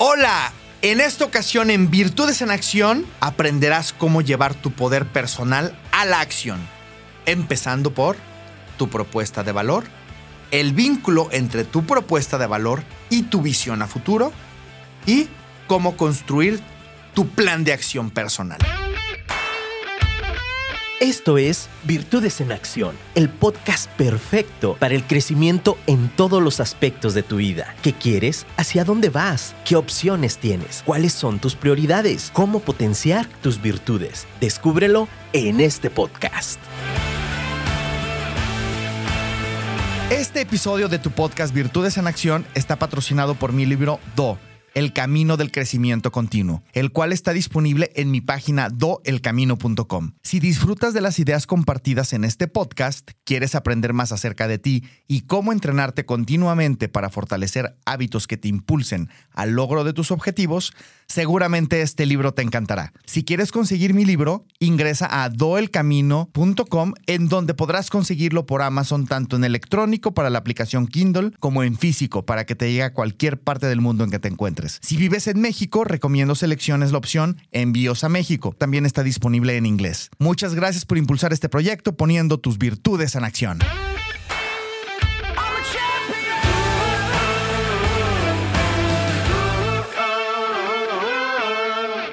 Hola, en esta ocasión en Virtudes en Acción aprenderás cómo llevar tu poder personal a la acción, empezando por tu propuesta de valor, el vínculo entre tu propuesta de valor y tu visión a futuro y cómo construir tu plan de acción personal. Esto es Virtudes en Acción, el podcast perfecto para el crecimiento en todos los aspectos de tu vida. ¿Qué quieres? ¿Hacia dónde vas? ¿Qué opciones tienes? ¿Cuáles son tus prioridades? ¿Cómo potenciar tus virtudes? Descúbrelo en este podcast. Este episodio de tu podcast Virtudes en Acción está patrocinado por mi libro Do el Camino del Crecimiento Continuo, el cual está disponible en mi página doelcamino.com. Si disfrutas de las ideas compartidas en este podcast, quieres aprender más acerca de ti y cómo entrenarte continuamente para fortalecer hábitos que te impulsen al logro de tus objetivos, seguramente este libro te encantará. Si quieres conseguir mi libro, ingresa a doelcamino.com en donde podrás conseguirlo por Amazon tanto en electrónico para la aplicación Kindle como en físico para que te llegue a cualquier parte del mundo en que te encuentres. Si vives en México, recomiendo selecciones la opción Envíos a México. También está disponible en inglés. Muchas gracias por impulsar este proyecto poniendo tus virtudes en acción.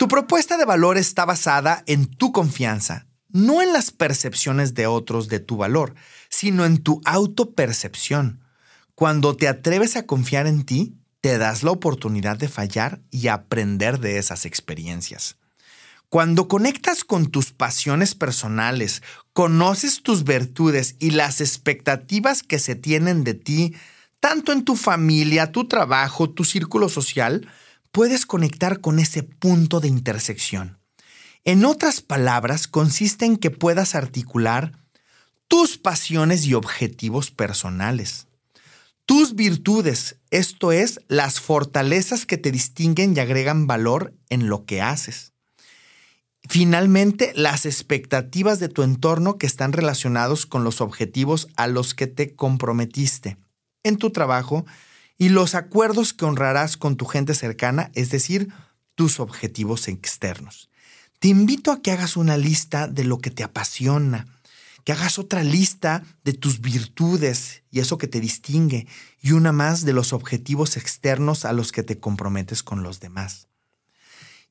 Tu propuesta de valor está basada en tu confianza, no en las percepciones de otros de tu valor, sino en tu autopercepción. Cuando te atreves a confiar en ti, te das la oportunidad de fallar y aprender de esas experiencias. Cuando conectas con tus pasiones personales, conoces tus virtudes y las expectativas que se tienen de ti, tanto en tu familia, tu trabajo, tu círculo social, puedes conectar con ese punto de intersección. En otras palabras, consiste en que puedas articular tus pasiones y objetivos personales tus virtudes, esto es, las fortalezas que te distinguen y agregan valor en lo que haces. Finalmente, las expectativas de tu entorno que están relacionados con los objetivos a los que te comprometiste en tu trabajo y los acuerdos que honrarás con tu gente cercana, es decir, tus objetivos externos. Te invito a que hagas una lista de lo que te apasiona, que hagas otra lista de tus virtudes y eso que te distingue, y una más de los objetivos externos a los que te comprometes con los demás.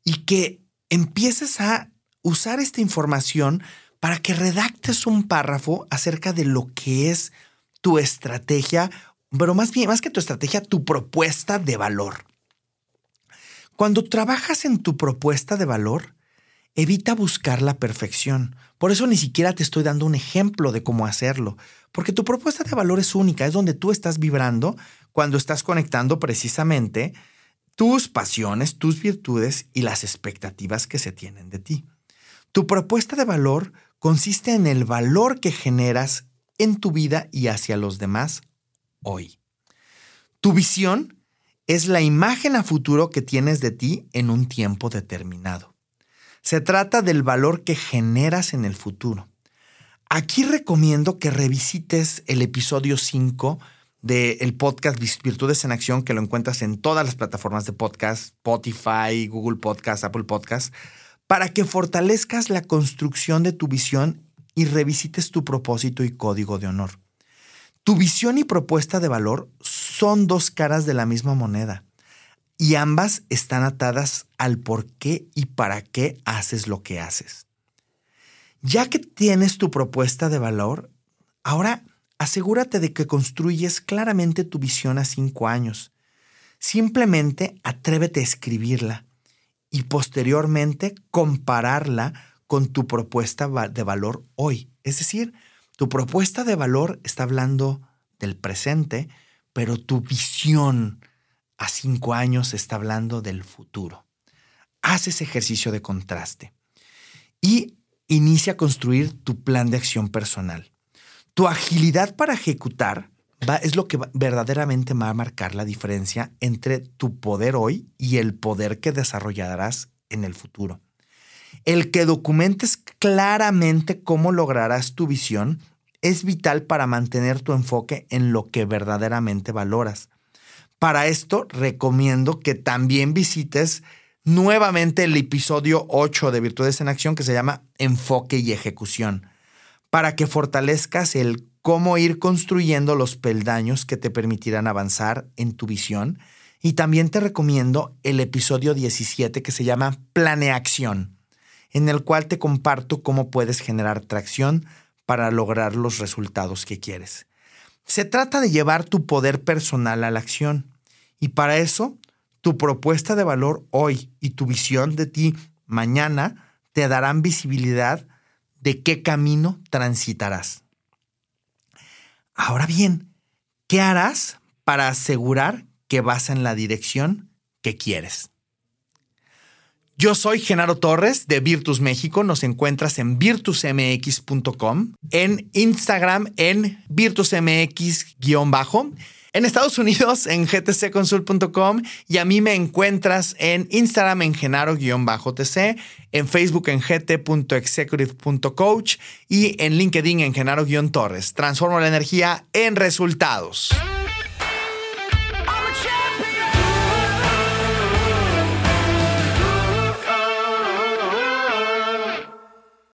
Y que empieces a usar esta información para que redactes un párrafo acerca de lo que es tu estrategia, pero más bien, más que tu estrategia, tu propuesta de valor. Cuando trabajas en tu propuesta de valor, evita buscar la perfección. Por eso ni siquiera te estoy dando un ejemplo de cómo hacerlo, porque tu propuesta de valor es única, es donde tú estás vibrando cuando estás conectando precisamente tus pasiones, tus virtudes y las expectativas que se tienen de ti. Tu propuesta de valor consiste en el valor que generas en tu vida y hacia los demás hoy. Tu visión es la imagen a futuro que tienes de ti en un tiempo determinado. Se trata del valor que generas en el futuro. Aquí recomiendo que revisites el episodio 5 del podcast Virtudes en Acción, que lo encuentras en todas las plataformas de podcast, Spotify, Google Podcast, Apple Podcast, para que fortalezcas la construcción de tu visión y revisites tu propósito y código de honor. Tu visión y propuesta de valor son dos caras de la misma moneda y ambas están atadas al por qué y para qué haces lo que haces. Ya que tienes tu propuesta de valor, ahora asegúrate de que construyes claramente tu visión a cinco años. Simplemente atrévete a escribirla y posteriormente compararla con tu propuesta de valor hoy. Es decir, tu propuesta de valor está hablando del presente, pero tu visión, a cinco años está hablando del futuro. Haz ese ejercicio de contraste y inicia a construir tu plan de acción personal. Tu agilidad para ejecutar es lo que verdaderamente va a marcar la diferencia entre tu poder hoy y el poder que desarrollarás en el futuro. El que documentes claramente cómo lograrás tu visión es vital para mantener tu enfoque en lo que verdaderamente valoras Para esto recomiendo que también visites nuevamente el episodio 8 de Virtudes en Acción que se llama Enfoque y Ejecución, para que fortalezcas el cómo ir construyendo los peldaños que te permitirán avanzar en tu visión. Y también te recomiendo el episodio 17 que se llama Planeacción, en el cual te comparto cómo puedes generar tracción para lograr los resultados que quieres. Se trata de llevar tu poder personal a la acción. Y para eso tu propuesta de valor hoy y tu visión de ti mañana te darán visibilidad de qué camino transitarás. Ahora bien, ¿qué harás para asegurar que vas en la dirección que quieres? Yo soy Genaro Torres de Virtus México. Nos encuentras en virtusmx.com, en Instagram en virtusmx-bajo en Estados Unidos en gtcconsult.com y a mí me encuentras en Instagram en genaro-tc, en Facebook en gt.executive.coach y en LinkedIn en genaro-torres. Transformo la energía en resultados.